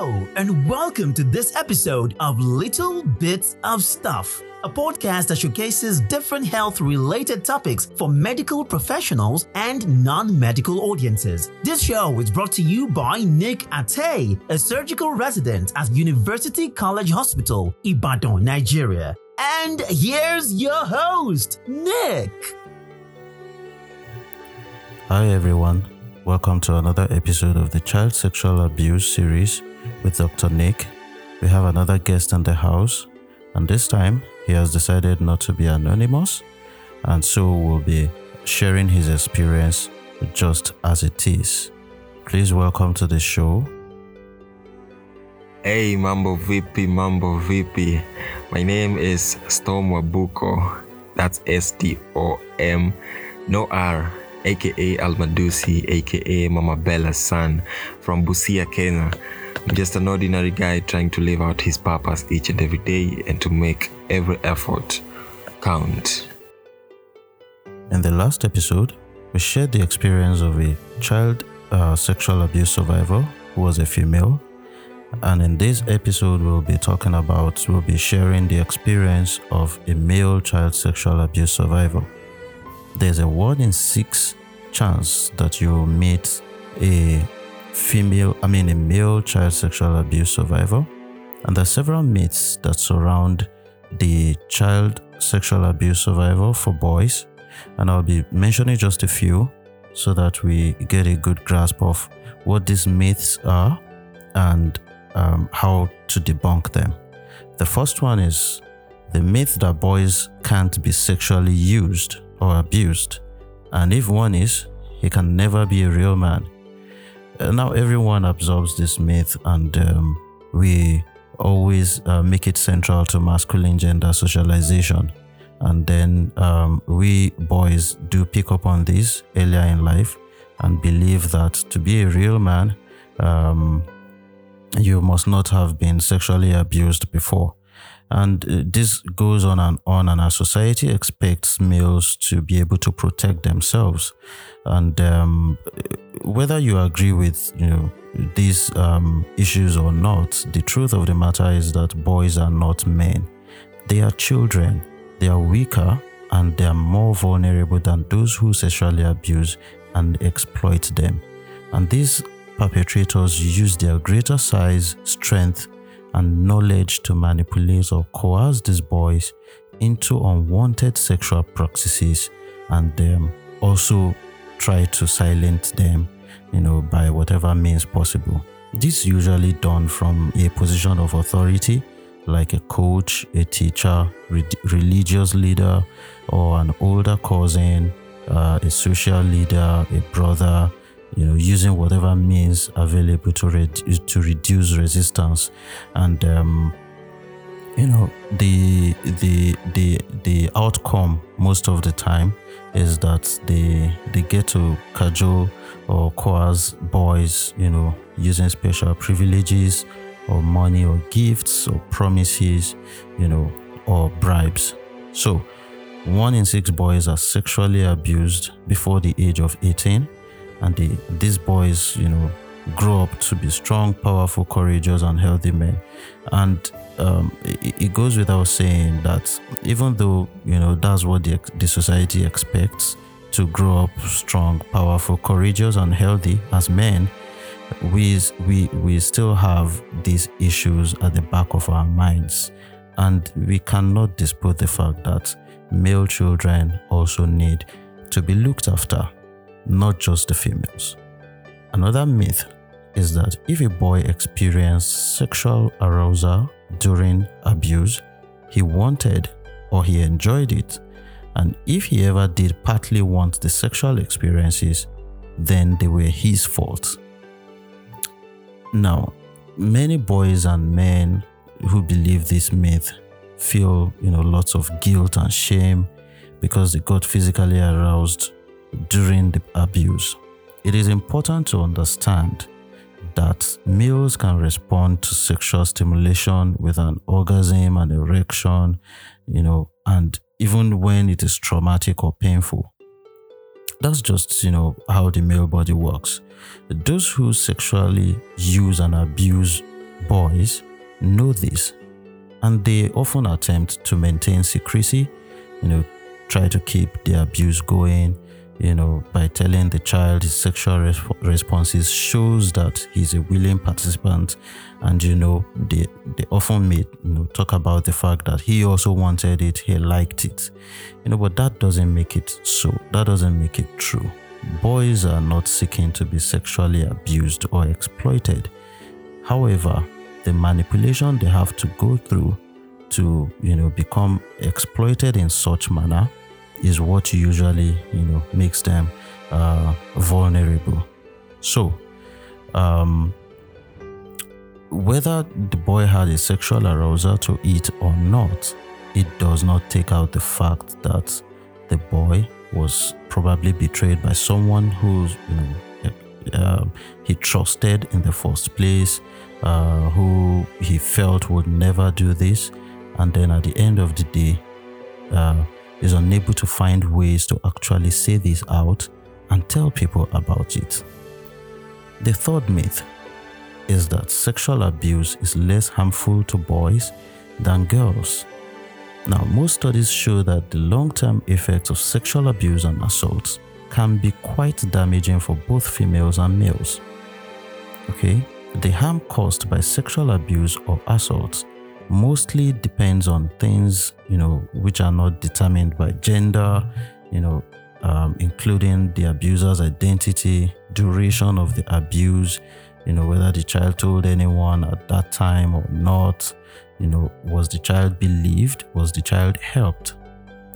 Hello, and welcome to this episode of Little Bits of Stuff, a podcast that showcases different health related topics for medical professionals and non medical audiences. This show is brought to you by Nick Ate, a surgical resident at University College Hospital, Ibadan, Nigeria. And here's your host, Nick. Hi, everyone. Welcome to another episode of the Child Sexual Abuse series with Dr. Nick. We have another guest in the house, and this time he has decided not to be anonymous, and so will be sharing his experience just as it is. Please welcome to the show. Hey, Mambo VP, Mambo VP. My name is Storm Wabuko. That's S T O M, no R aka Almadusi, aka Mama Bella's son from Busia, Kenya. Just an ordinary guy trying to live out his purpose each and every day and to make every effort count. In the last episode, we shared the experience of a child uh, sexual abuse survivor who was a female. And in this episode, we'll be talking about, we'll be sharing the experience of a male child sexual abuse survivor there's a one in six chance that you'll meet a female, I mean, a male child sexual abuse survivor. And there are several myths that surround the child sexual abuse survivor for boys. And I'll be mentioning just a few so that we get a good grasp of what these myths are and um, how to debunk them. The first one is the myth that boys can't be sexually used or abused. And if one is, he can never be a real man. Uh, now, everyone absorbs this myth, and um, we always uh, make it central to masculine gender socialization. And then um, we boys do pick up on this earlier in life and believe that to be a real man, um, you must not have been sexually abused before. And uh, this goes on and on, and our society expects males to be able to protect themselves. And um, whether you agree with you know these um, issues or not, the truth of the matter is that boys are not men; they are children. They are weaker and they are more vulnerable than those who sexually abuse and exploit them. And these perpetrators use their greater size, strength, and knowledge to manipulate or coerce these boys into unwanted sexual practices and um, also try to silence them, you know, by whatever means possible. This is usually done from a position of authority, like a coach, a teacher, re- religious leader, or an older cousin, uh, a social leader, a brother, you know, using whatever means available to reduce to reduce resistance, and um, you know, the the the the outcome most of the time is that they they get to cajole or coerce boys, you know, using special privileges or money or gifts or promises, you know, or bribes. So, one in six boys are sexually abused before the age of 18 and the, these boys, you know, grow up to be strong, powerful, courageous, and healthy men. And um, it, it, goes without saying that even though you know that's what the, the society expects to grow up strong, powerful, courageous, and healthy as men, we we we still have these issues at the back of our minds, and we cannot dispute the fact that male children also need to be looked after not just the females. Another myth is that if a boy experienced sexual arousal during abuse, he wanted or he enjoyed it, and if he ever did partly want the sexual experiences, then they were his fault. Now, many boys and men who believe this myth feel, you know, lots of guilt and shame because they got physically aroused during the abuse. It is important to understand that males can respond to sexual stimulation with an orgasm and erection, you know, and even when it is traumatic or painful. That's just, you know, how the male body works. Those who sexually use and abuse boys know this and they often attempt to maintain secrecy, you know, try to keep the abuse going, you know, by telling the child his sexual resp- responses shows that he's a willing participant. And, you know, they, they often may, you know, talk about the fact that he also wanted it, he liked it, you know, but that doesn't make it so. That doesn't make it true. Boys are not seeking to be sexually abused or exploited. However, the manipulation they have to go through to you know become exploited in such manner is what usually you know makes them uh, vulnerable. So um, whether the boy had a sexual arousal to it or not it does not take out the fact that the boy was probably betrayed by someone who you know uh, he trusted in the first place uh, who he felt would never do this, and then at the end of the day, uh, is unable to find ways to actually say this out and tell people about it. The third myth is that sexual abuse is less harmful to boys than girls. Now, most studies show that the long term effects of sexual abuse and assaults can be quite damaging for both females and males. Okay, the harm caused by sexual abuse or assault mostly depends on things, you know, which are not determined by gender, you know, um, including the abuser's identity, duration of the abuse, you know, whether the child told anyone at that time or not, you know, was the child believed, was the child helped.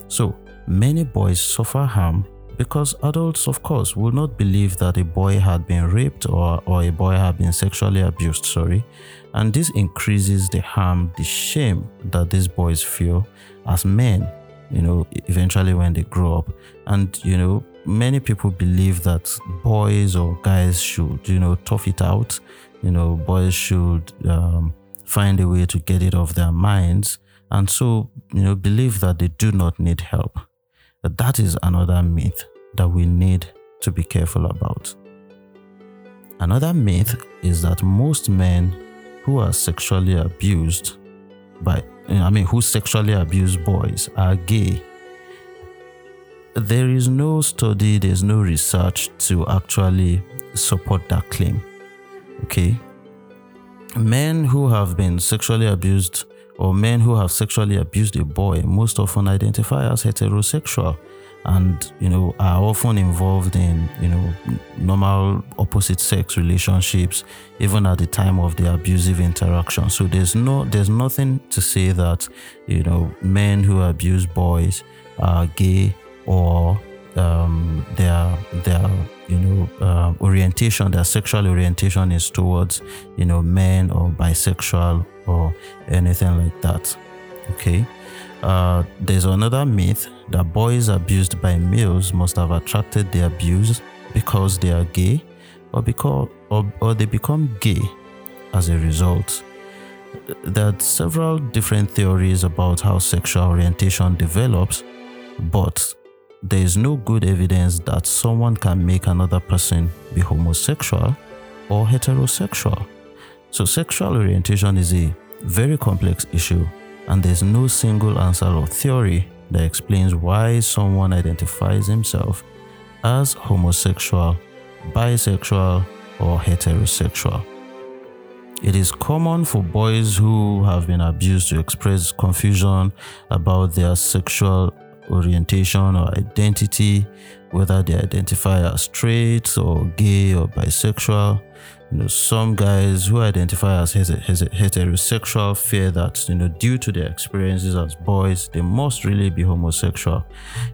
So many boys suffer harm because adults, of course, will not believe that a boy had been raped or, or a boy had been sexually abused, sorry. And this increases the harm, the shame that these boys feel as men, you know, eventually when they grow up. And, you know, many people believe that boys or guys should, you know, tough it out. You know, boys should um, find a way to get it off their minds. And so, you know, believe that they do not need help. But that is another myth that we need to be careful about. Another myth is that most men who are sexually abused by, I mean, who sexually abuse boys are gay. There is no study, there's no research to actually support that claim. Okay? Men who have been sexually abused or men who have sexually abused a boy most often identify as heterosexual and you know are often involved in you know normal opposite sex relationships even at the time of the abusive interaction. So there's no there's nothing to say that you know men who abuse boys are gay or um, their their you know uh, orientation their sexual orientation is towards you know men or bisexual or anything like that. Okay? Uh, there's another myth that boys abused by males must have attracted the abuse because they are gay or because or, or they become gay as a result. There are several different theories about how sexual orientation develops, but there is no good evidence that someone can make another person be homosexual or heterosexual. So, sexual orientation is a very complex issue and there's no single answer or theory that explains why someone identifies himself as homosexual, bisexual, or heterosexual. It is common for boys who have been abused to express confusion about their sexual orientation or identity, whether they identify as straight or gay or bisexual you know, some guys who identify as heterosexual fear that, you know, due to their experiences as boys, they must really be homosexual.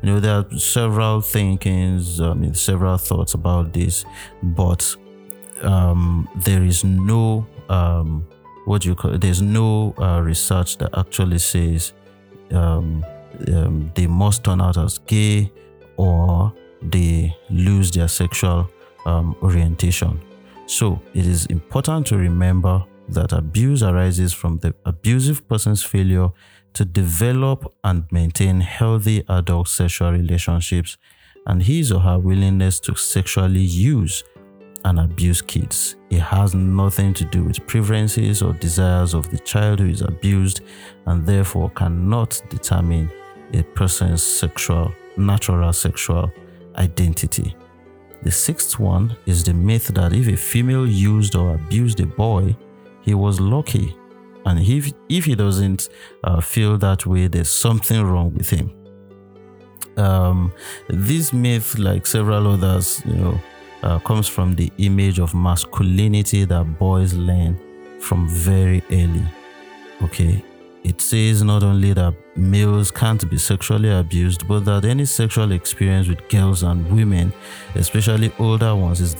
You know, there are several thinkings, I mean, several thoughts about this, but um, there is no, um, what do you call it? There's no uh, research that actually says um, um they must turn out as gay or they lose their sexual um, orientation. So it is important to remember that abuse arises from the abusive person's failure to develop and maintain healthy adult sexual relationships and his or her willingness to sexually use and abuse kids. It has nothing to do with preferences or desires of the child who is abused and therefore cannot determine a person's sexual, natural sexual identity. The sixth one is the myth that if a female used or abused a boy, he was lucky. And if, if he doesn't uh, feel that way, there's something wrong with him. Um, this myth, like several others, you know, uh, comes from the image of masculinity that boys learn from very early. Okay, it says not only that males can't be sexually abused, but that any sexual experience with girls and women, especially older ones, is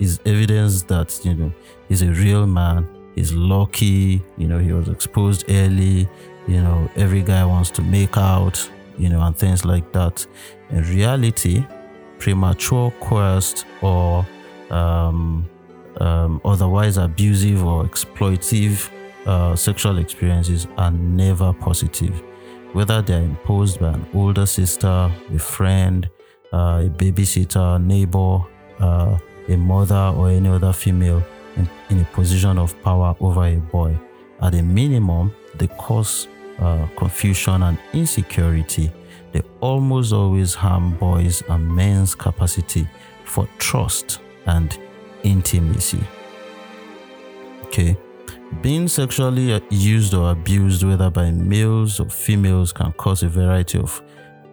is evidence that you know he's a real man. He's lucky. You know he was exposed early. You know every guy wants to make out. You know and things like that. In reality, premature, coerced, or um, um, otherwise abusive or exploitive uh, sexual experiences are never positive. Whether they're imposed by an older sister, a friend, uh, a babysitter, a neighbor, uh, a mother, or any other female in, in, a position of power over a boy. At a minimum, they cause uh, confusion and insecurity they almost always harm boys and men's capacity for trust and intimacy. Okay. Being sexually used or abused, whether by males or females, can cause a variety of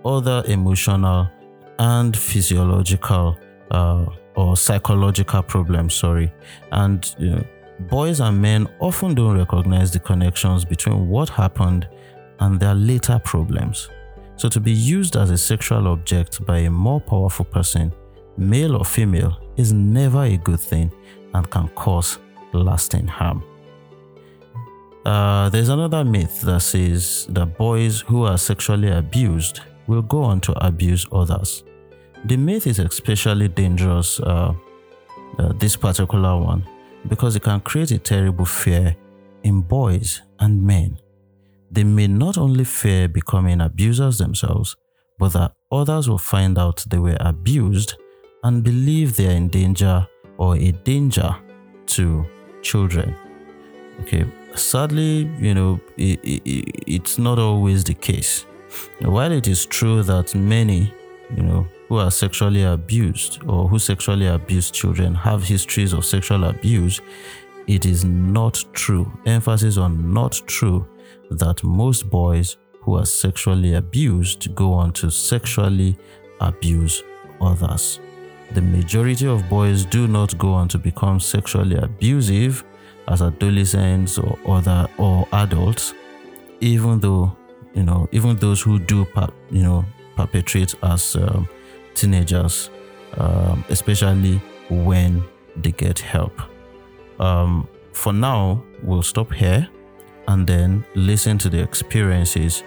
other emotional and physiological uh, or psychological problems. Sorry, and you know, boys and men often don't recognize the connections between what happened and their later problems. So, to be used as a sexual object by a more powerful person, male or female, is never a good thing and can cause lasting harm. Uh, there's another myth that says that boys who are sexually abused will go on to abuse others. The myth is especially dangerous, uh, uh, this particular one, because it can create a terrible fear in boys and men they may not only fear becoming abusers themselves, but that others will find out they were abused and believe they are in danger or a danger to children. Okay, sadly, you know, it, it, it's not always the case. While it is true that many, you know, who are sexually abused or who sexually abuse children have histories of sexual abuse, it is not true. Emphasis on not true that most boys who are sexually abused go on to sexually abuse others. The majority of boys do not go on to become sexually abusive as adolescents or other or adults, even though you know even those who do you know perpetrate as um, teenagers, um, especially when they get help. Um, for now, we'll stop here and then listen to the experiences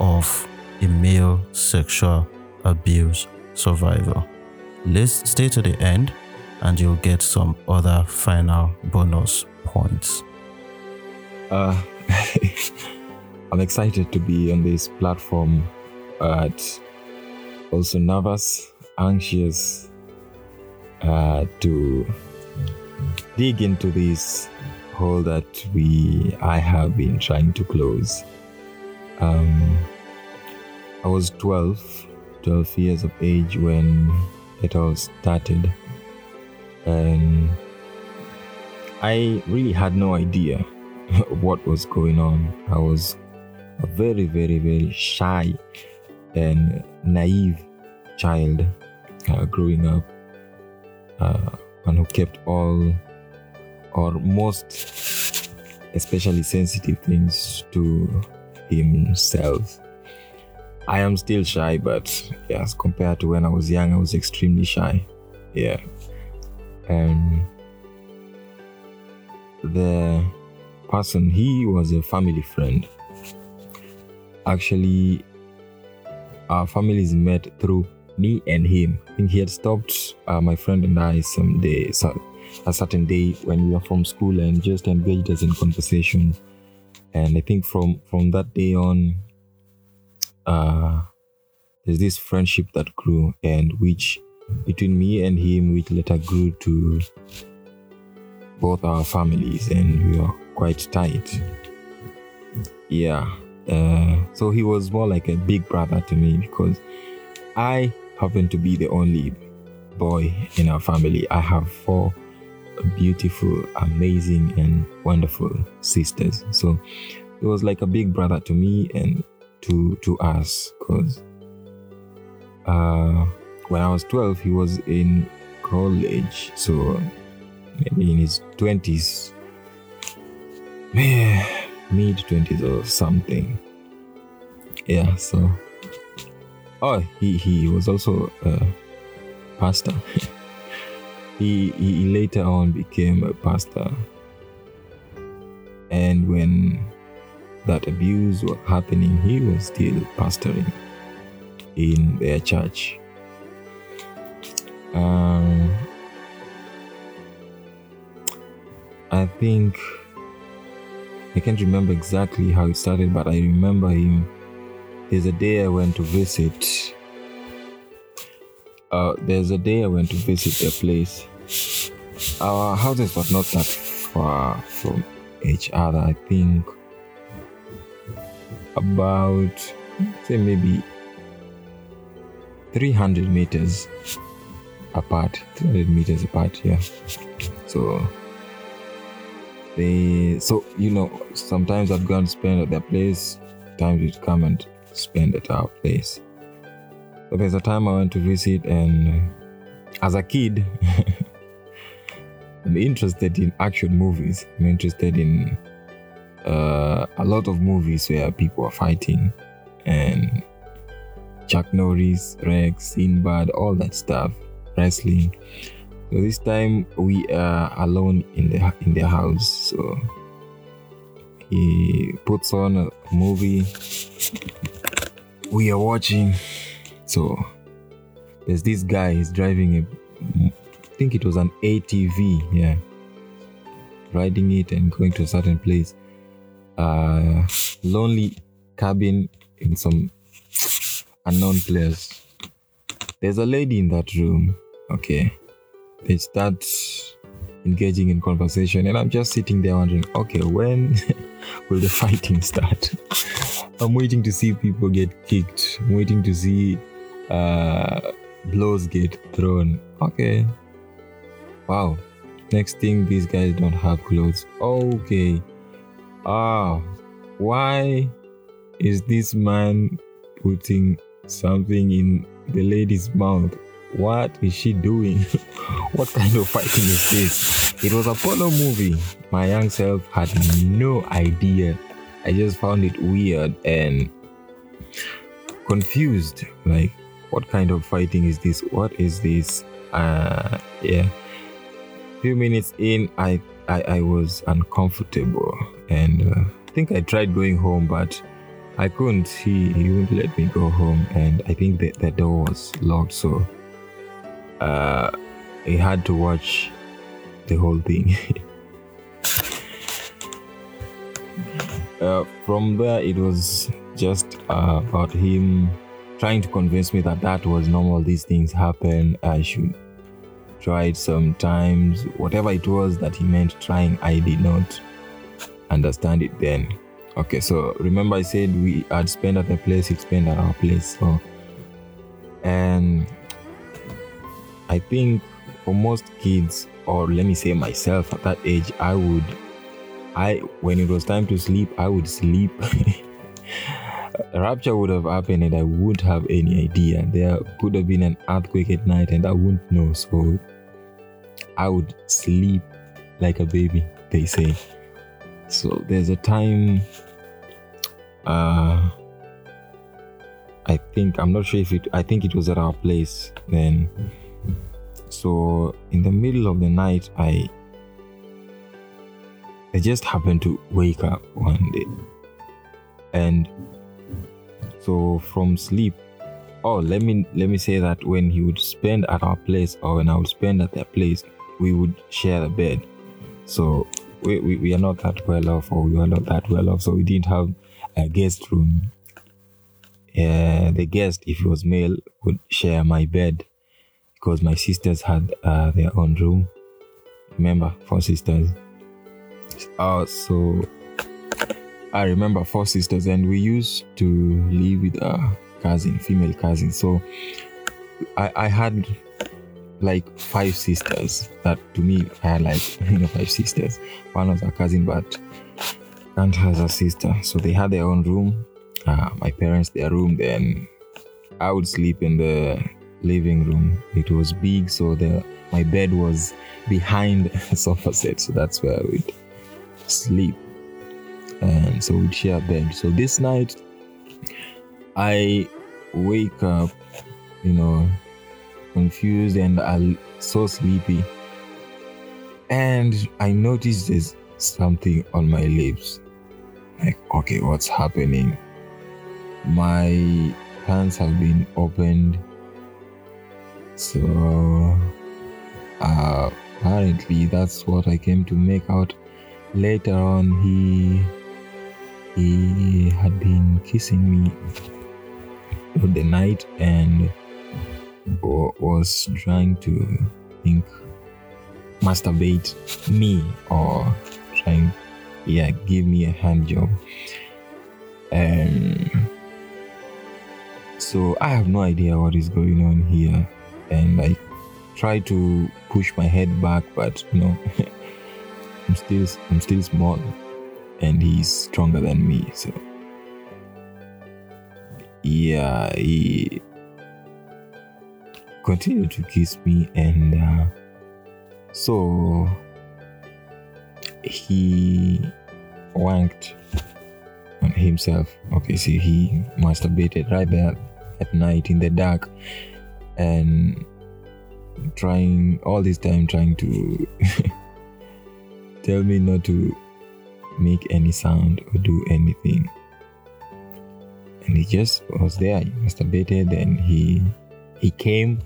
of a male sexual abuse survivor. Let's stay to the end and you'll get some other final bonus Uh, I'm excited to be on this platform, but also nervous, anxious uh, to dig into this hole that we I have been trying to close. Um, I was 12, 12 years of age when it all started, and I really had no idea what was going on. I was a very, very, very shy and naive child uh, growing up, uh, and who kept all or most especially sensitive things to himself. I am still shy, but yes, compared to when I was young, I was extremely shy. Yeah. And the person, he was a family friend. Actually, our families met through me and him. I think he had stopped uh, my friend and I some day, so a certain day when we were from school and just engaged us in conversation. And I think from from that day on, uh, there's this friendship that grew and which between me and him, which later grew to both our families, and we were quite tight. Yeah. Uh, so he was more like a big brother to me because I happen to be the only boy in our family. I have four beautiful, amazing, and wonderful sisters. So he was like a big brother to me and to to us because uh, when I was 12, he was in college, so maybe in his 20s, mid 20s or something. Yeah, so oh, he he was also a pastor. he he later on became a pastor, and when that abuse was happening, he was still pastoring in their church. Um, I think I can't remember exactly how it started, but I remember him. There's a day I went to visit. Uh, there's a day I went to visit a place. Our houses were not that far from each other. I think about say maybe 300 meters apart 300 meters apart yeah so they so you know sometimes i'd go and spend at their place times you'd come and spend at our place so there's a time i went to visit and as a kid i'm interested in action movies i'm interested in uh, a lot of movies where people are fighting and Chuck Norris, Rex, Sinbad, all that stuff, wrestling. So this time we are alone in the in the house. So he puts on a movie. We are watching. So there's this guy. He's driving a. I think it was an ATV. Yeah, riding it and going to a certain place. Uh, lonely cabin in some unknown place. There's a lady in that room. Okay. They start engaging in conversation, and I'm just sitting there wondering, okay, when will the fighting start? I'm waiting to see people get kicked. I'm waiting to see uh, blows get thrown. Okay. Wow. Next thing, these guys don't have clothes. Okay. Ah, why is this man putting something in the lady's mouth? What is she doing? what kind of fighting is this? It was a porno movie. My young self had no idea. I just found it weird and confused. Like, what kind of fighting is this? What is this? Uh, yeah. Few minutes in, I I, I was uncomfortable and uh, I think I tried going home, but I couldn't. He, he wouldn't let me go home, and I think that the door was locked, so uh, I had to watch the whole thing. uh, from there, it was just uh, about him trying to convince me that that was normal. These things happen. I should try it sometimes. Whatever it was that he meant trying, I did not understand it then. Okay, so remember I said we had spent at the place, he spent at our place. So, and I think for most kids, or let me say myself at that age, I would, I when it was time to sleep, I would sleep. Rapture would have happened and I wouldn't have any idea. There could have been an earthquake at night and I wouldn't know. So I would sleep like a baby, they say. So there's a time uh I think I'm not sure if it I think it was at our place then. So in the middle of the night I I just happened to wake up one day. And so from sleep oh let me let me say that when he would spend at our place or when I would spend at their place, we would share the bed. So we, we, we are not that well off or we are not that well off. So we didn't have a guest room. Uh, the guest, if he was male, would share my bed because my sisters had uh, their own room. Remember, four sisters. Uh, so I remember four sisters, and we used to live with a cousin, female cousin. So I, I had like five sisters. That to me, I had like you know five sisters. One was a cousin, but aunt has a sister. So they had their own room. Uh, my parents their room. Then I would sleep in the living room. It was big, so the my bed was behind the sofa set. So that's where I would sleep. And so we'd share bed. So this night, I wake up, you know, confused and I so sleepy. And I noticed there's something on my lips. Like, okay, what's happening? My hands have been opened. So uh, apparently that's what I came to make out. Later on he he had been kissing me for the night and was trying to think masturbate me or trying yeah give me a hand job and so i have no idea what is going on here and i try to push my head back but you know i'm still i'm still small and he's stronger than me so. Yeah he continued to kiss me and uh, so he wanked on himself. Okay see he masturbated right there at night in the dark and trying all this time trying to tell me not to make any sound or do anything. And he just was there he masturbated and he he came.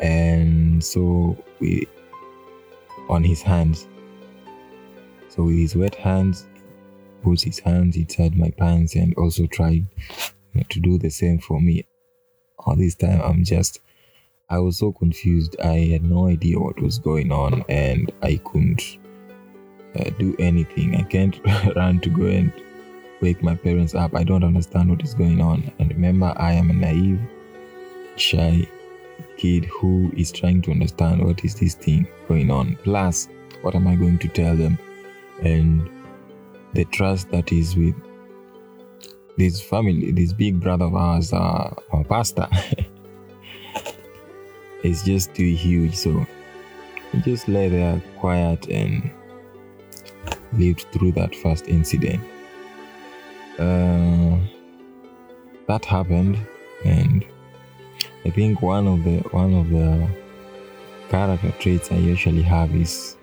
And so we on his hands. So with his wet hands puts his hands inside my pants and also tried to do the same for me all this time i'm just i was so confused. I had no idea what was going on and i couldn't uh, do anything. I can't run to go and wake my parents up. I don't understand what is going on. And remember i am a naive shy kid who is trying to understand what is this thing going on. Plus what am i going to tell them? And the trust that is with this family this big brother of ours uh, our pastor is just too huge so we just lay there quiet and lived through that first incident uh, that happened and I think one of the one of the character traits I usually have is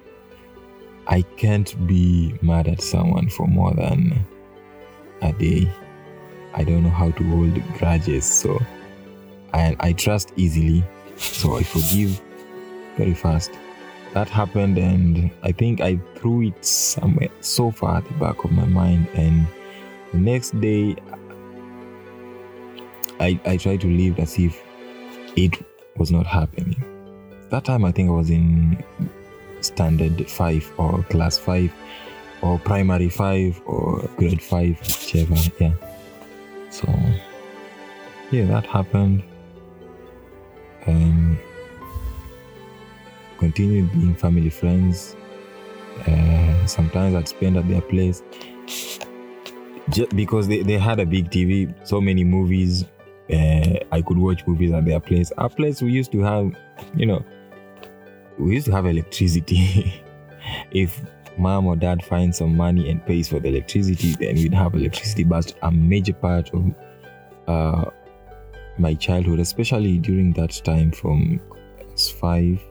I can't be mad at someone for more than a day. I don't know how to hold grudges, so I I trust easily, so I forgive very fast. That happened, and I think I threw it somewhere so far at the back of my mind. And the next day, I I tried to live as if it was not happening. That time I think I was in standard five or class five or primary five or grade five, whichever. Yeah. So yeah, that happened. And continued being family friends. Uh, sometimes I'd spend at their place just because they, they had a big TV, so many movies, uh, I could watch movies at their place. Our place, we used to have, you know, we used to have electricity. if mom or dad finds some money and pays for the electricity, then we'd have electricity. But a major part of uh, my childhood, especially during that time from five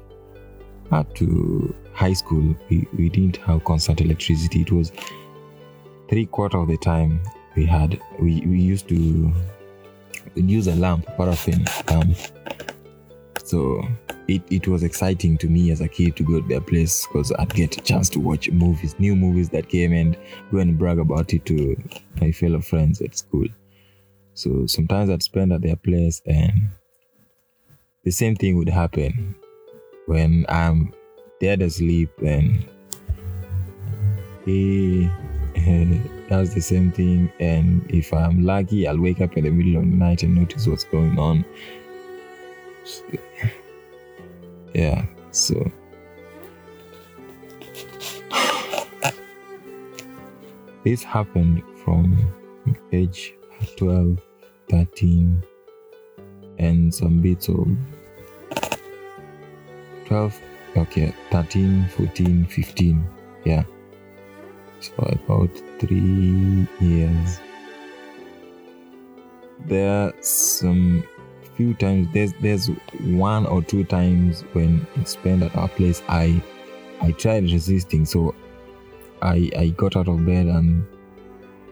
up to high school, we, we didn't have constant electricity. It was three quarter of the time we had we, we used to use a lamp, paraffin lamp. So it, it was exciting to me as a kid to go to their place because I'd get a chance to watch movies, new movies that came and go and brag about it to my fellow friends at school. So sometimes I'd spend at their place and the same thing would happen when I'm dead asleep and he does the same thing and if I'm lucky I'll wake up in the middle of the night and notice what's going on. Yeah, so. This happened from age 12, 13 and some bits of 12 okay 13 14 15 yeah. So about three years. There are some few times. There's there's one or two times when it's spent at our place i i tried resisting. So i i got out of bed and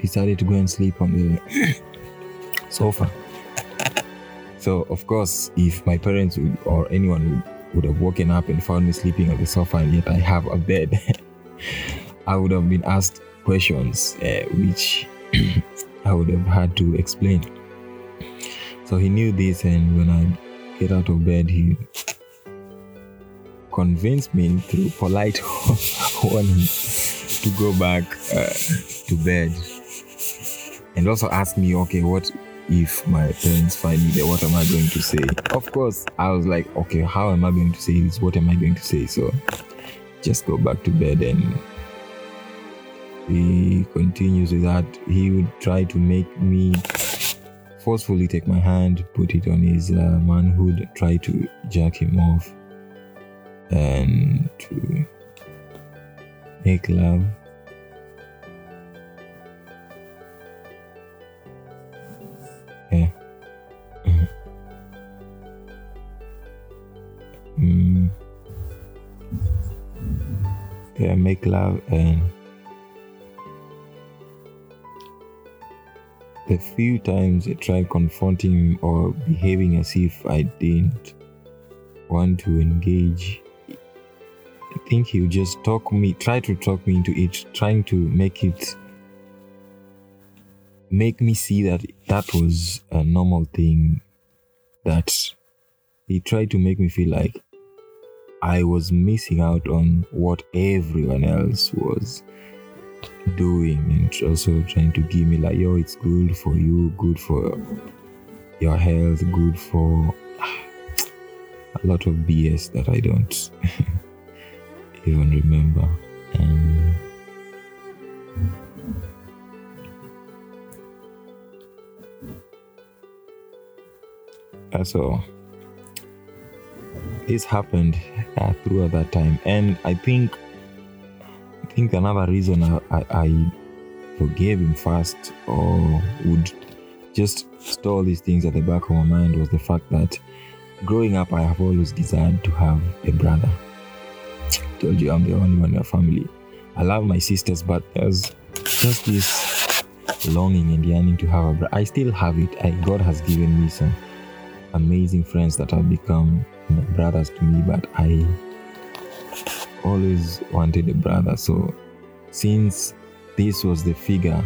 decided to go and sleep on the sofa. So of course if my parents would, or anyone would would have woken up and found me sleeping on the sofa and yet I have a bed, I would have been asked questions uh, which I would have had to explain. So he knew this, and when I get out of bed, he convinced me through polite warning to go back uh, to bed and also asked me, okay, what if my parents find me there, what am I going to say? Of course, I was like, okay, how am I going to say this? What am I going to say? So just go back to bed and he continues with that. He would try to make me forcefully take my hand, put it on his uh, manhood, try to jerk him off, and to make love. Yeah. Mm. Yeah, make love and the few times I tried confronting him or behaving as if I didn't want to engage, I think he would just talk me, try to talk me into it, trying to make it make me see that that was a normal thing that he tried to make me feel like I was missing out on what everyone else was doing and also trying to give me like yo it's good for you good for your health good for a lot of bs that i don't even remember. And so this happened uh, throughout that time. And i think i think another reason I, I, I forgave him fast or would just store these things at the back of my mind was the fact that growing up i have always desired to have a brother. I told you i'm the only one in your family. I love my sisters but there's just this longing and yearning to have a brother i still have it. I, god has given me some amazing friends that have become brothers to me, but I always wanted a brother. So since this was the figure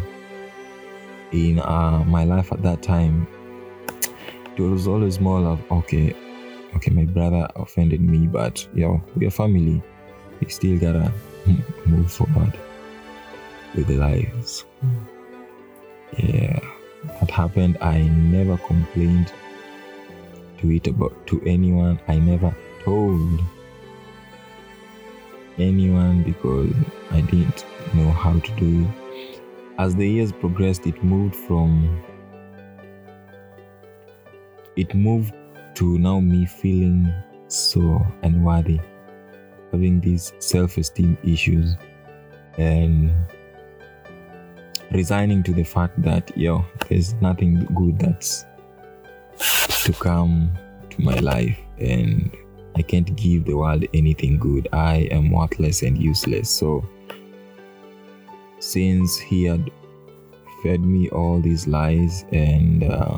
in uh, my life at that time, it was always more of okay, okay, my brother offended me, but yo, we're family. We still gotta move forward with the lives. Yeah, that happened. I never complained to it about to anyone. I never told anyone because I didn't know how to do it. As the years progressed, it moved from it moved to now me feeling so unworthy, having these self-esteem issues, and resigning to the fact that yo, there's nothing good that's to come to my life and I can't give the world anything good. I am worthless and useless. So, since he had fed me all these lies and uh,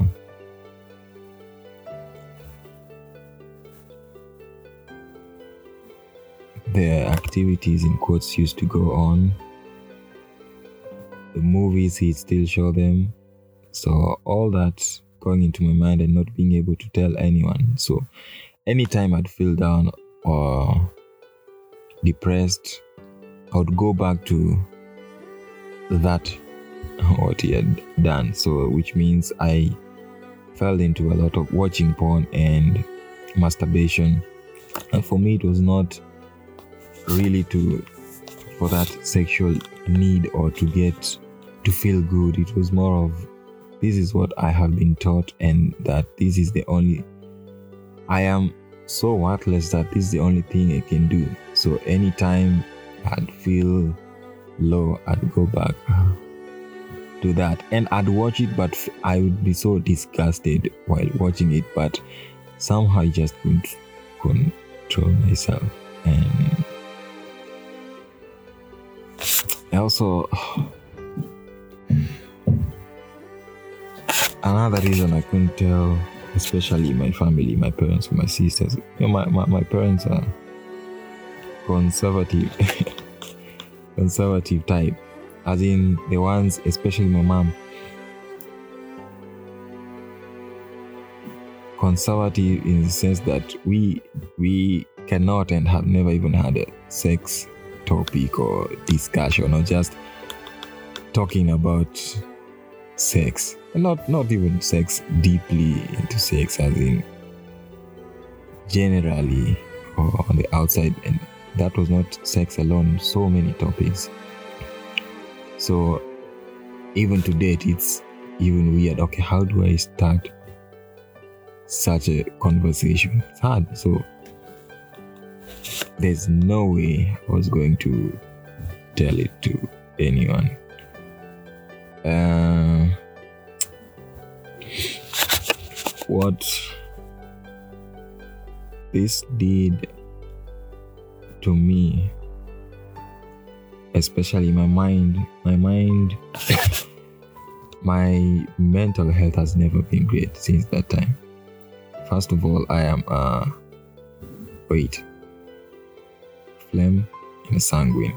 the activities in quotes used to go on, the movies he'd still show them. So, all that going into my mind and not being able to tell anyone. So anytime I'd feel down or depressed, I would go back to that what he had done. So which means I fell into a lot of watching porn and masturbation. And for me it was not really to for that sexual need or to get to feel good. It was more of this is what I have been taught and that this is the only I am so worthless that this is the only thing I can do. So anytime I'd feel low, I'd go back uh, to that and I'd watch it, but I would be so disgusted while watching it, but somehow I just couldn't control myself. And also, another reason I couldn't tell, especially my family, my parents, my sisters, you know, my, my, my parents are conservative, conservative type, as in the ones, especially my mom. Conservative in the sense that we we cannot and have never even had a sex topic or discussion or just talking about sex not not even sex deeply into sex as in generally or on the outside and that was not sex alone so many topics. So even to date it's even weird. Okay how do i start such a conversation? It's hard. So there's no way i was going to tell it to anyone. Uh, what this did to me. Especially my mind. My mind. My mental health has never been great since that time. First of all i am uh wait phlegm and sanguine.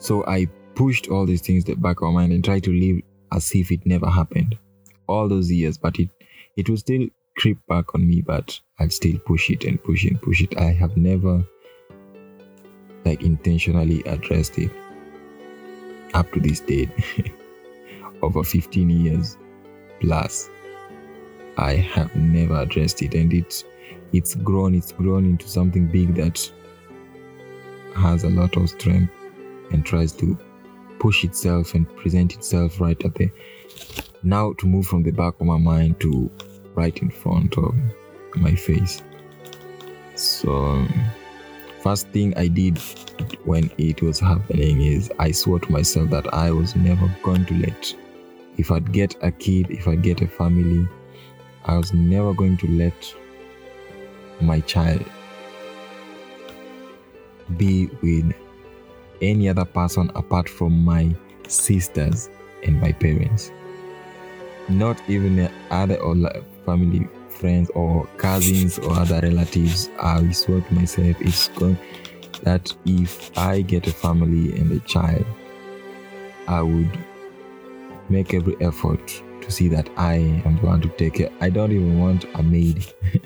So i pushed all these things back of my mind and tried to live as if it never happened all those years, but it it will still creep back on me, but I'll still push it and push and push it. I have never like intentionally addressed it up to this date. Over 15 years plus. I have never addressed it and it's it's grown, it's grown into something big that has a lot of strength and tries to push itself and present itself right at the now to move from the back of my mind to right in front of my face. So, first thing I did when it was happening is I swore to myself that I was never going to let, if I'd get a kid, if I'd get a family, I was never going to let my child be with any other person apart from my sisters and my parents not even other or family friends or cousins or other relatives. I swore to myself it's going that if i get a family and a child i would make every effort to see that i am the one to take care. I don't even want a maid.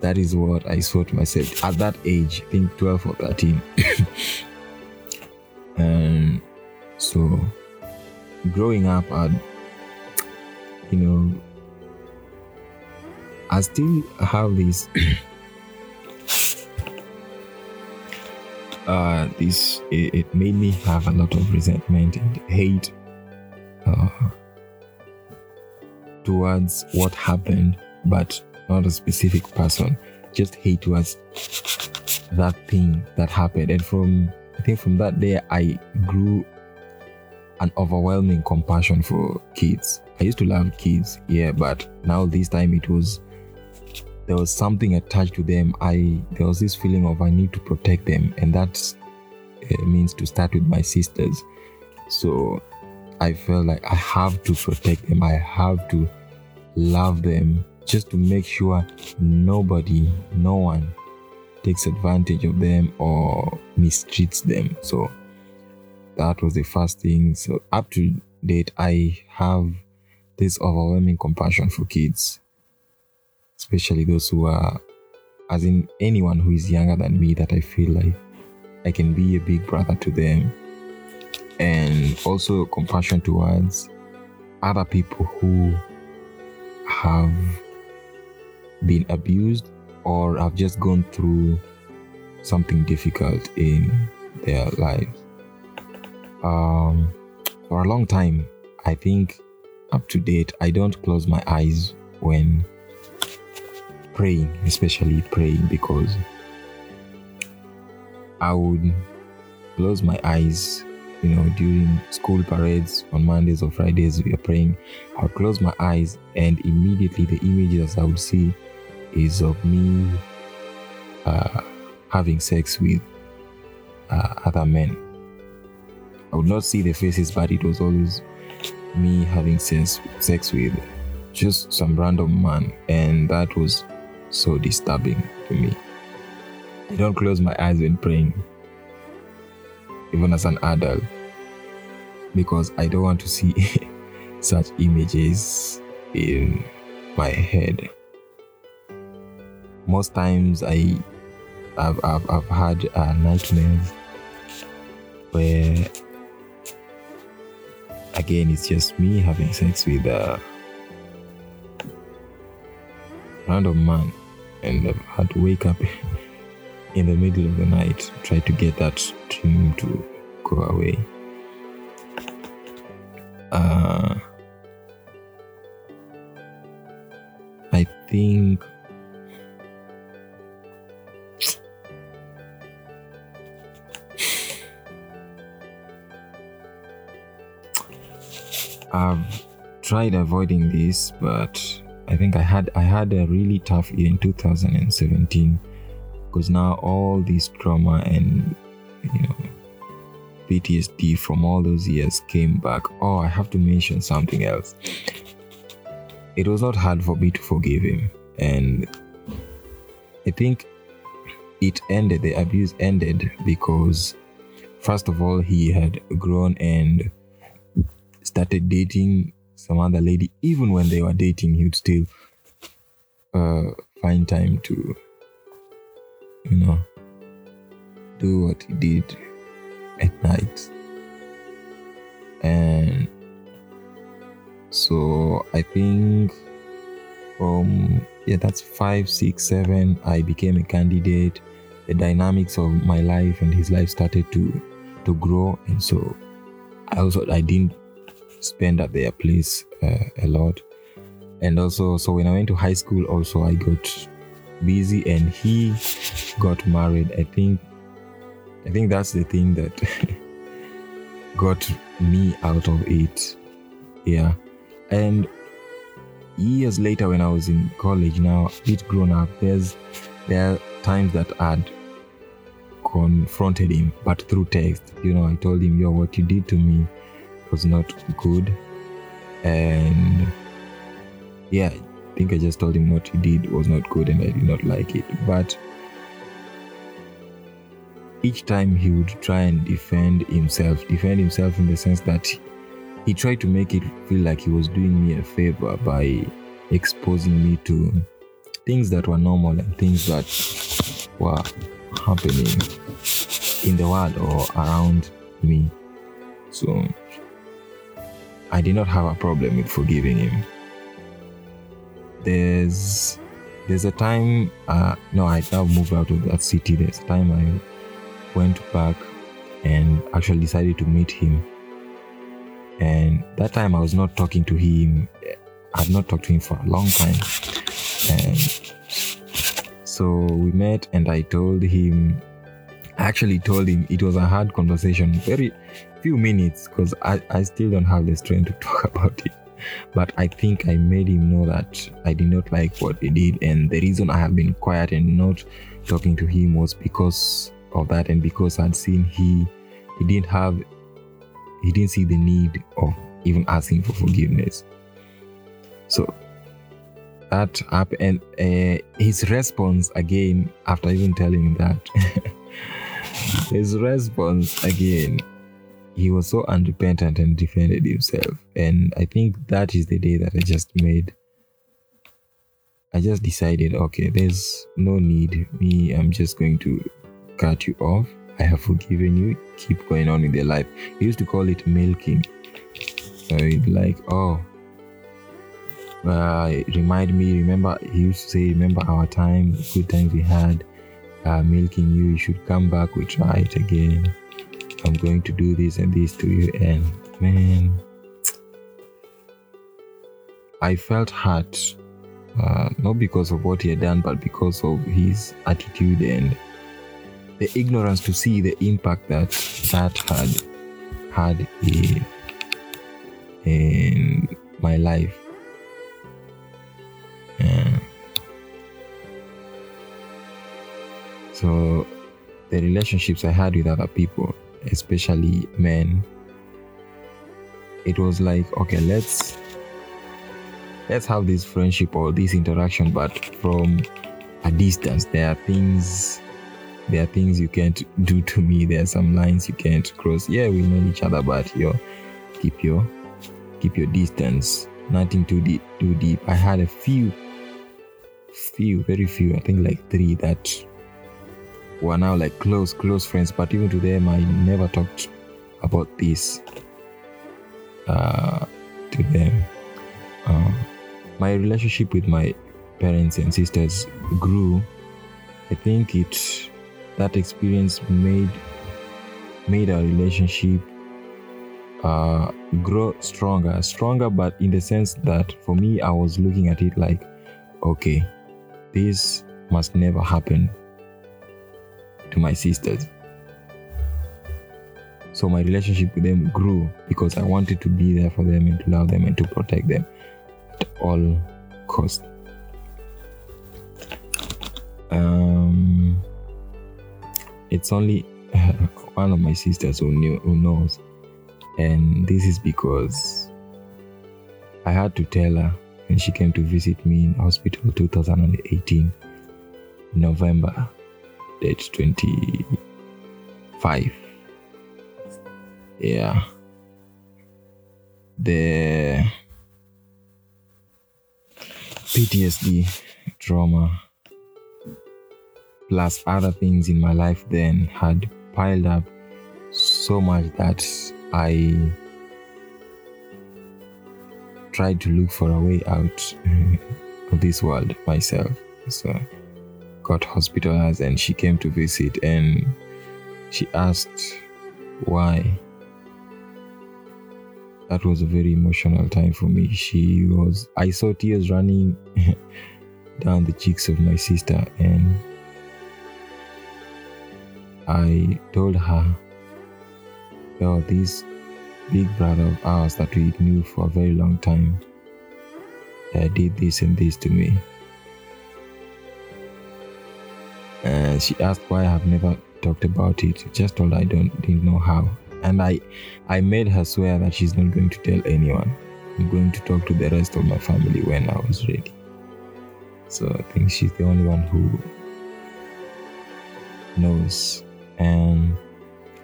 That is what i swore to myself. At that age i think 12 or 13 and um, so growing up, I, you know, I still have this. uh, this it, it, made me have a lot of resentment and hate uh, towards what happened, but not a specific person. Just hate towards that thing that happened, and from I think from that day I grew an overwhelming compassion for kids. I used to love kids, yeah, but now this time it was there was something attached to them. I there was this feeling of I need to protect them, and that uh, means to start with my sisters. So I felt like I have to protect them. I have to love them just to make sure nobody, no one takes advantage of them or mistreats them. So that was the first thing. So up to date, I have this overwhelming compassion for kids, especially those who are, as in anyone who is younger than me, that I feel like I can be a big brother to them. And also compassion towards other people who have been abused or have just gone through something difficult in their lives. Um, for a long time, I think up to date, I don't close my eyes when praying, especially praying, because I would close my eyes, you know, during school parades on Mondays or Fridays, we are praying. I would close my eyes, and immediately the images I would see is of me uh, having sex with uh, other men. I would not see the faces, but it was always me having sex, sex with just some random man, and that was so disturbing to me. I don't close my eyes when praying, even as an adult, because I don't want to see such images in my head. Most times, I I've, I've, I've had uh, nightmares where again it's just me having sex with a random man and I've had to wake up in the middle of the night try to get that dream to go away. Uh, I think I've tried avoiding this, but I think I had I had a really tough year in 2017 because now all this trauma and you know PTSD from all those years came back. Oh, I have to mention something else. It was not hard for me to forgive him, and I think it ended. The abuse ended because, first of all, he had grown and started dating some other lady, even when they were dating, he would still uh, find time to, you know, do what he did at night. And so I think from, yeah, that's five, six, seven, I became a candidate. The dynamics of my life and his life started to to grow, and so I also I didn't spend at their place uh, a lot. And also, so when I went to high school, also I got busy, and he got married. I think, I think that's the thing that got me out of it. Yeah, and years later, when I was in college, now a bit grown up, there's there are times that I'd confronted him, but through text. You know, I told him, "Yo, what you did to me was not good. And yeah, I think I just told him what he did was not good and I did not like it. But each time he would try and defend himself, defend himself in the sense that he tried to make it feel like he was doing me a favor by exposing me to things that were normal and things that were happening in the world or around me. So I did not have a problem with forgiving him. There's there's a time uh, no I moved out of that city. There's a time I went back and actually decided to meet him. And that time I was not talking to him. I had not talked to him for a long time. And so we met and I told him I actually told him it was a hard conversation, very few minutes because I, I still don't have the strength to talk about it. But I think I made him know that I did not like what he did, and the reason I have been quiet and not talking to him was because of that, and because I'd seen he he didn't have he didn't see the need of even asking for forgiveness. So that happened, and uh, his response again after even telling that, his response again he was so unrepentant and defended himself. And I think that is the day that I just made. I just decided, okay, there's no need. Me, I'm just going to cut you off. I have forgiven you. Keep going on with your life. He used to call it milking. So he'd like, oh, uh, remind me. Remember, he used to say, remember our time, good times we had. Uh, milking you. You should come back. We try it again. I'm going to do this and this to you. And man, I felt hurt. Uh, not because of what he had done, but because of his attitude and the ignorance to see the impact that that had had in, in my life. So the relationships I had with other people, especially men, it was like, okay, let's let's have this friendship or this interaction, but from a distance. There are things there are things you can't do to me. There are some lines you can't cross. Yeah, we know each other, but you keep your keep your distance. Nothing too deep too deep. I had a few few, very few, I think like three that were now like close, close friends. But even to them I never talked about this uh, to them. Uh, my relationship with my parents and sisters grew. I think it that experience made made our relationship uh, grow stronger, stronger, but in the sense that for me, I was looking at it like, okay, this must never happen to my sisters. So my relationship with them grew because I wanted to be there for them and to love them and to protect them at all cost. Um, it's only one of my sisters who knew who knows, and this is because I had to tell her when she came to visit me in hospital 2018 November date 25 yeah the PTSD trauma plus other things in my life then had piled up so much that I tried to look for a way out uh, of this world myself. So got hospitalized and she came to visit and she asked why. That was a very emotional time for me. She was I saw tears running down the cheeks of my sister and I told her, oh, this big brother of ours that we knew for a very long time uh, did this and this to me. She asked why I have never talked about it. Just told I don't didn't know how. And I I made her swear that she's not going to tell anyone. I'm going to talk to the rest of my family when I was ready. So I think she's the only one who knows and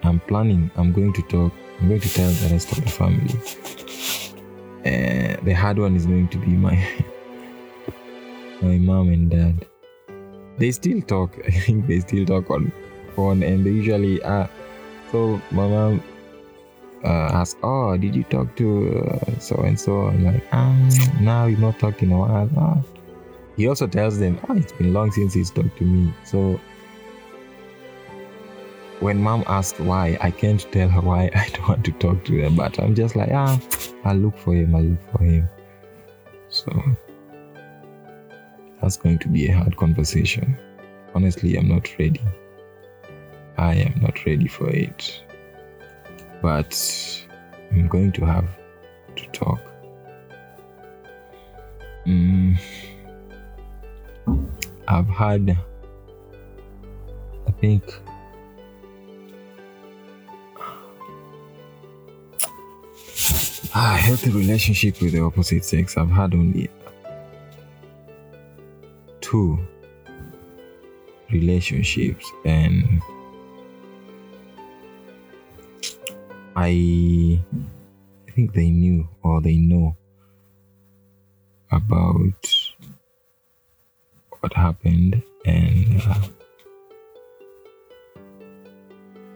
I'm planning, I'm going to talk, I'm going to tell the rest of the family. Uh, the hard one is going to be my my mom and dad. They still talk. I think they still talk on phone, and they usually ah. So my mom uh, asks, "Oh, did you talk to so and so?" I'm like, um, now you're not talking a while. Ah. He also tells them, "Oh, it's been long since he's talked to me." So when mom asks why, I can't tell her why I don't want to talk to her, but I'm just like, ah, I'll look for him, I'll look for him. So that's going to be a hard conversation. Honestly, I'm not ready. I am not ready for it. But I'm going to have to talk. Mm. I've had, I think, ah, healthy relationship with the opposite sex. I've had only two relationships, and I I think they knew or they know about what happened and uh,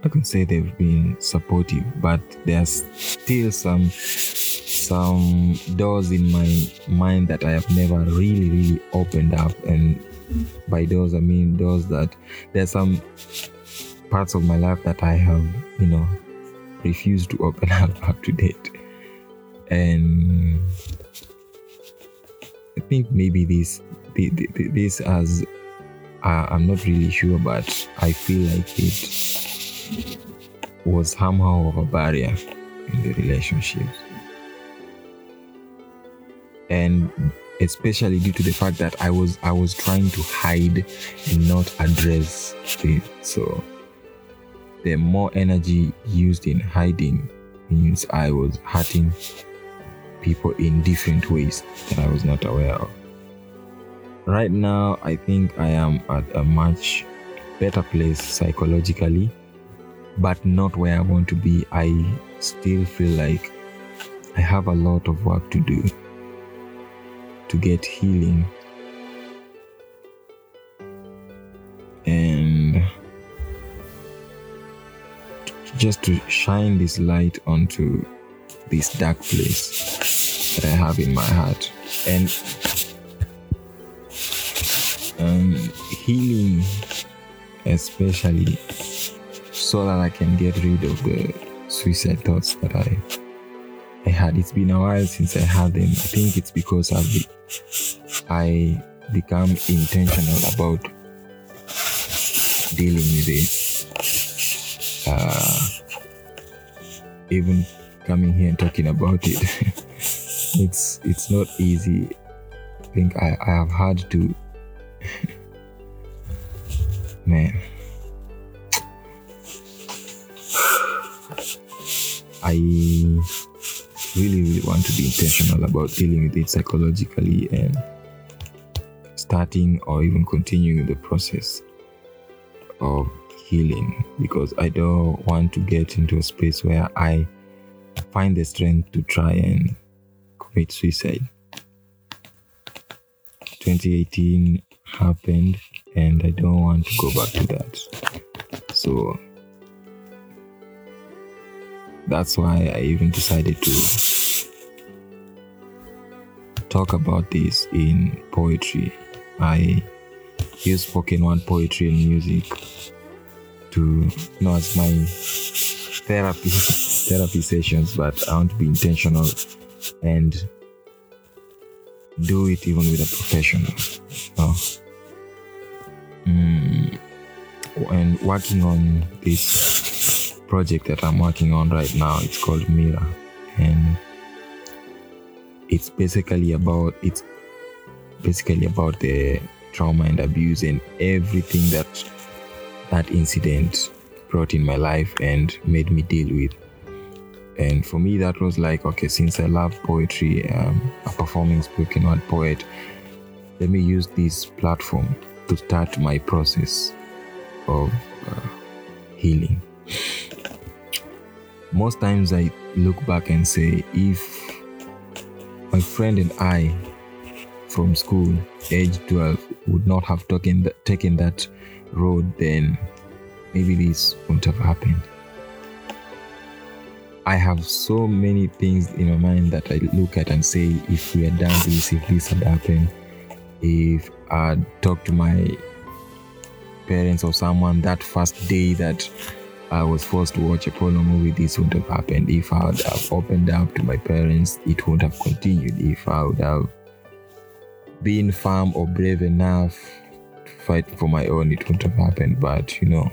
I can say they've been supportive, but there's still some some doors in my mind that I have never really, really opened up. And by doors, I mean doors that there's some parts of my life that I have, you know, refused to open up up to date. And I think maybe this this as uh, I'm not really sure, but I feel like it was somehow of a barrier in the relationships. And especially due to the fact that I was I was trying to hide and not address it. So the more energy used in hiding means I was hurting people in different ways that I was not aware of. Right now, I think I am at a much better place psychologically but not where I want to be. I still feel like I have a lot of work to do to get healing. And just to shine this light onto this dark place that I have in my heart. And um, healing, especially so that I can get rid of the suicide thoughts that I I had. It's been a while since I had them. I think it's because I've be, I become intentional about dealing with it. Uh, even coming here and talking about it, it's it's not easy. I think I, I have had to man I really, really want to be intentional about dealing with it psychologically and starting or even continuing the process of healing because I don't want to get into a space where I find the strength to try and commit suicide. 2018 happened and I don't want to go back to that. So that's why I even decided to talk about this in poetry. I use spoken word poetry and music to you know as my therapy therapy sessions, but I want to be intentional and do it even with a professional. So, mm, and working on this project that I'm working on right now. It's called Mira, and it's basically about it's basically about the trauma and abuse and everything that that incident brought in my life and made me deal with. And for me, that was like, okay, since I love poetry, um, a performing spoken word poet, let me use this platform to start my process of uh, healing most times I look back and say, if my friend and I from school, age 12, would not have taken that, taken that road, then maybe this wouldn't have happened. I have so many things in my mind that I look at and say, if we had done this, if this had happened, if I'd talked to my parents or someone that first day that I was forced to watch a porno movie, this wouldn't have happened. If I would have opened up to my parents, it wouldn't have continued. If I would have been firm or brave enough to fight for my own, it wouldn't have happened. But you know,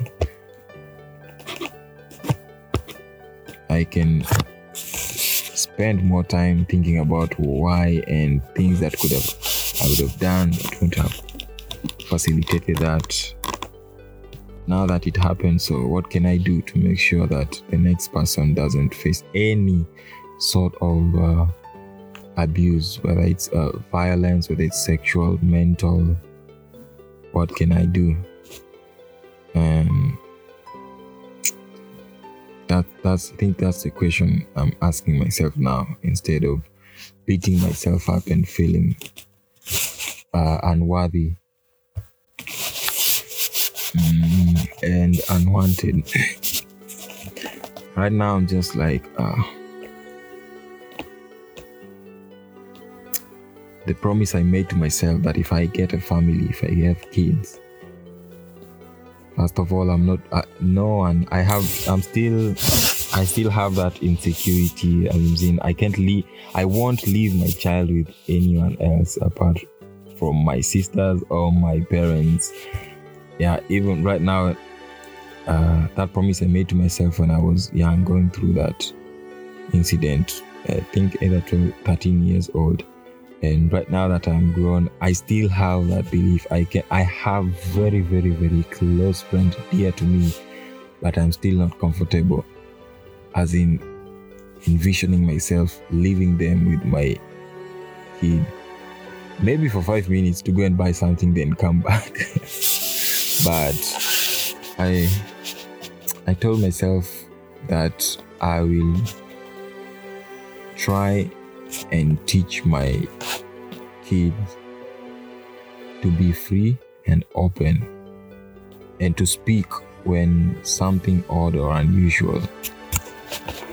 I can spend more time thinking about why and things that could have I would have done that would have facilitated that now that it happened so what can i do to make sure that the next person doesn't face any sort of uh, abuse whether it's uh, violence whether it's sexual mental what can i do? And that that's I think that's the question I'm asking myself now instead of beating myself up and feeling uh, unworthy and unwanted. right now, I'm just like uh, the promise I made to myself that if I get a family, if I have kids, first of all, I'm not uh, no one. I have. I'm still. I still have that insecurity. I'm saying I can't leave. I won't leave my child with anyone else apart from my sisters or my parents. Yeah, even right now, uh, that promise I made to myself when I was young, going through that incident. I think either 12, 13 years old. And right now that i'm grown i still have that belief. I can i have very very very close friends dear to me but i'm still not comfortable as in envisioning myself leaving them with my kid. Maybe for five minutes to go and buy something then come back but i i told myself that i will try and teach my kids to be free and open and to speak when something odd or unusual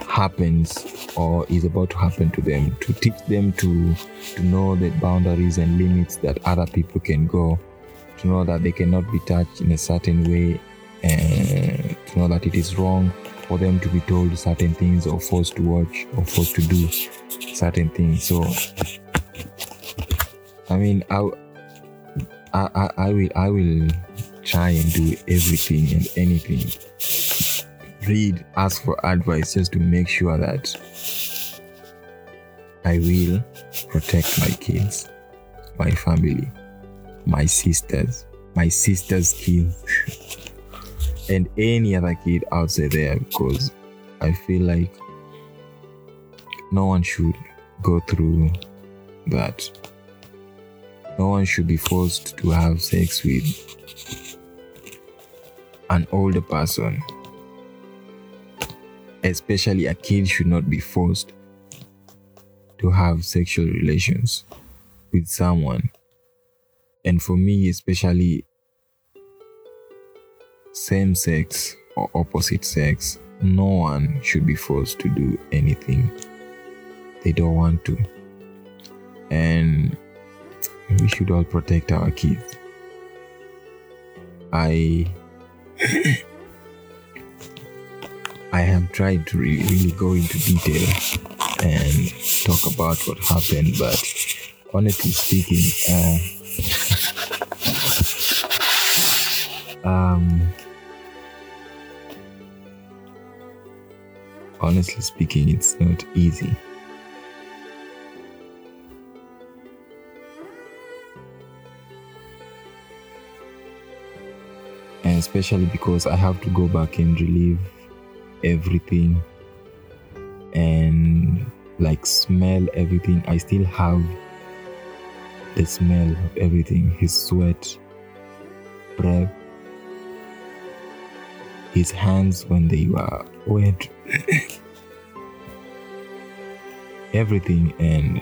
happens or is about to happen to them to teach them to to know the boundaries and limits that other people can go to know that they cannot be touched in a certain way and to know that it is wrong for them to be told certain things or forced to watch or forced to do certain things. So, I mean, I, I, I will, I will try and do everything and anything. Read, ask for advice just to make sure that I will protect my kids, my family, my sisters, my sister's kids. and any other kid outside there because I feel like no one should go through that. No one should be forced to have sex with an older person. Especially a kid should not be forced to have sexual relations with someone. And for me, especially same sex or opposite sex, no one should be forced to do anything they don't want to. And we should all protect our kids. I I have tried to really, really go into detail and talk about what happened, but honestly speaking, uh, um, honestly speaking, it's not easy. And especially because I have to go back and relive everything and like smell everything. I still have the smell of everything his sweat, breath, his hands when they were wet, everything, and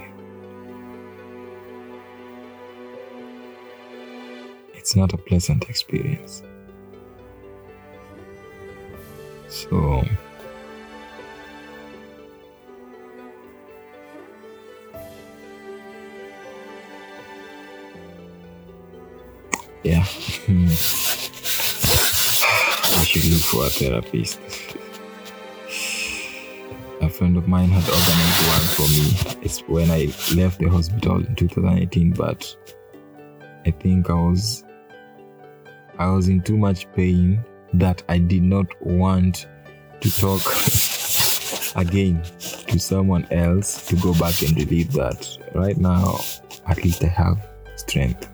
it's not a pleasant experience. So, yeah. I should look for a therapist. A friend of mine had organized one for me. It's when I left the hospital in 2018, but I think I was I was in too much pain that I did not want to talk again to someone else to go back and relieve that. Right now, at least I have strength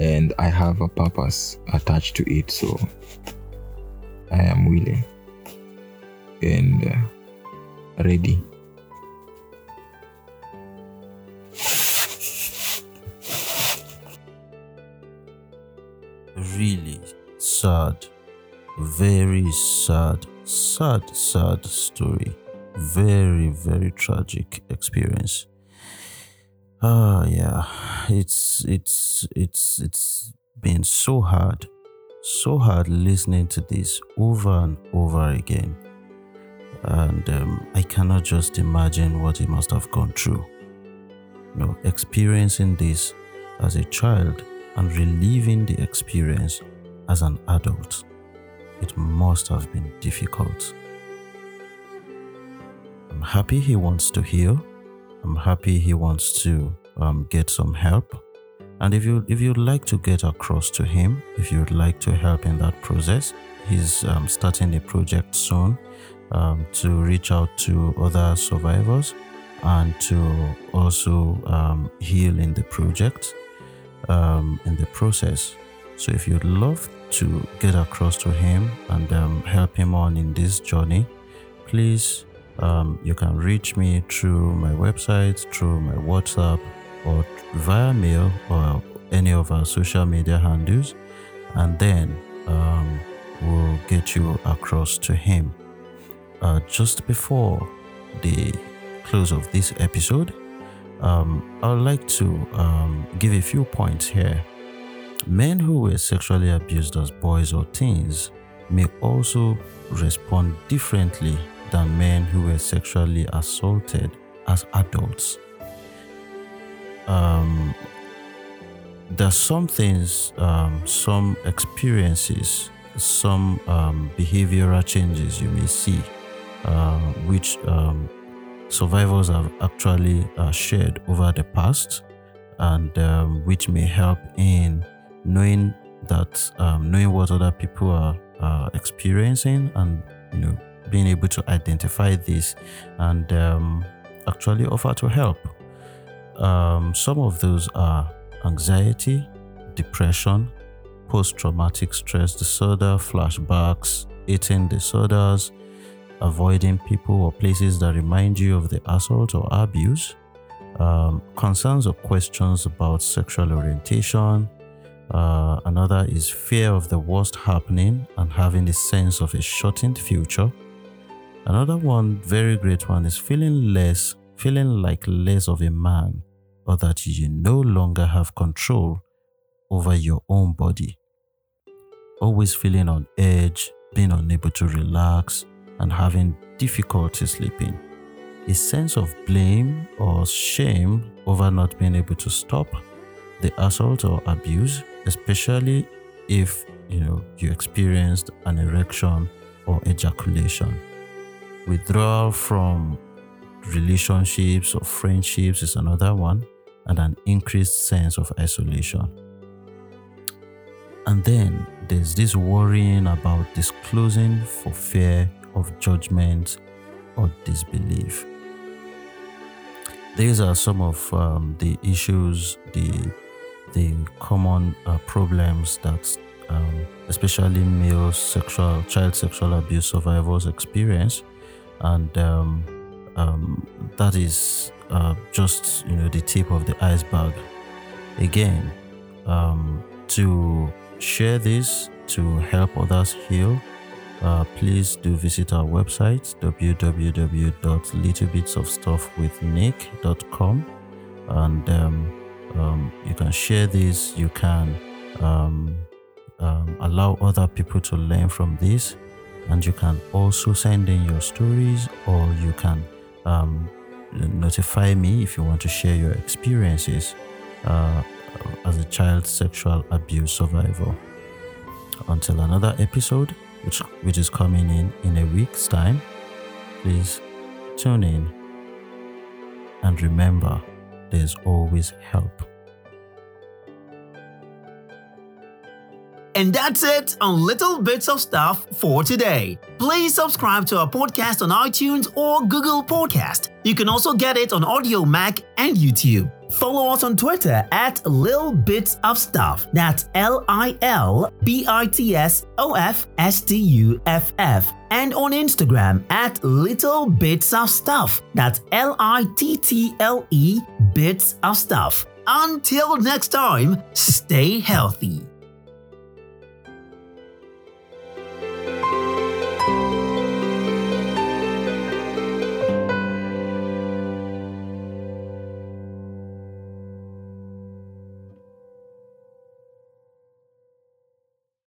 and I have a purpose attached to it, so I am willing and uh, ready. Really sad, very sad sad, sad story. Very, very tragic experience. Ah, yeah, it's it's it's it's been so hard, so hard listening to this over and over again, and um, I cannot just imagine what he must have gone through. You know, experiencing this as a child and reliving the experience as an adult, it must have been difficult. I'm happy he wants to heal. I'm happy he wants to um, get some help. And if you if you'd like to get across to him, if you'd like to help in that process, he's um, starting a project soon um, to reach out to other survivors and to also um, heal in the project um, in the process. So if you'd love to get across to him and um, help him on in this journey, please um, you can reach me through my website, through my WhatsApp, or via mail or any of our social media handles, and then um, we'll get you across to him. Uh, just before the close of this episode, um, I would like to um, give a few points here. Men who were sexually abused as boys or teens may also respond differently than men who were sexually assaulted as adults. Um, there's some things, um, some experiences, some um, behavioral changes you may see, uh, which um, survivors have actually uh, shared over the past, and um, which may help in knowing that um, knowing what other people are uh, experiencing, and you know being able to identify this and um, actually offer to help. Um, some of those are anxiety, depression, post traumatic stress disorder, flashbacks, eating disorders, avoiding people or places that remind you of the assault or abuse, um, concerns or questions about sexual orientation. Uh, another is fear of the worst happening and having a sense of a shortened future. Another one, very great one, is feeling less, feeling like less of a man, or that you no longer have control over your own body. Always feeling on edge, being unable to relax, and having difficulty sleeping. A sense of blame or shame over not being able to stop the assault or abuse, especially if you know you experienced an erection or ejaculation. Withdrawal from relationships or friendships is another one, and an increased sense of isolation. And then there's this worrying about disclosing for fear of judgment or disbelief. These are some of um, the issues, the the common uh, problems that um, especially male sexual child sexual abuse survivors experience, and um, um that is uh, just you know the tip of the iceberg. Again, um, to share this to help others heal uh, please do visit our website www.littlebitsofstuffwithnick.com and um, um, you can share this you can um, um, allow other people to learn from this and you can also send in your stories or you can um, notify me if you want to share your experiences uh, as a child sexual abuse survivor until another episode which which is coming in in a week's time. Please tune in and remember there's always help. And that's it on Little Bits of Stuff for today. Please subscribe to our podcast on iTunes or Google Podcast. You can also get it on Audiomack and YouTube. Follow us on Twitter at Lil Bits of Stuff. That's L I L B I T S O F S T U F F. And on Instagram at Little Bits of Stuff. That's L I T T L E Bits of Stuff. Until next time, stay healthy.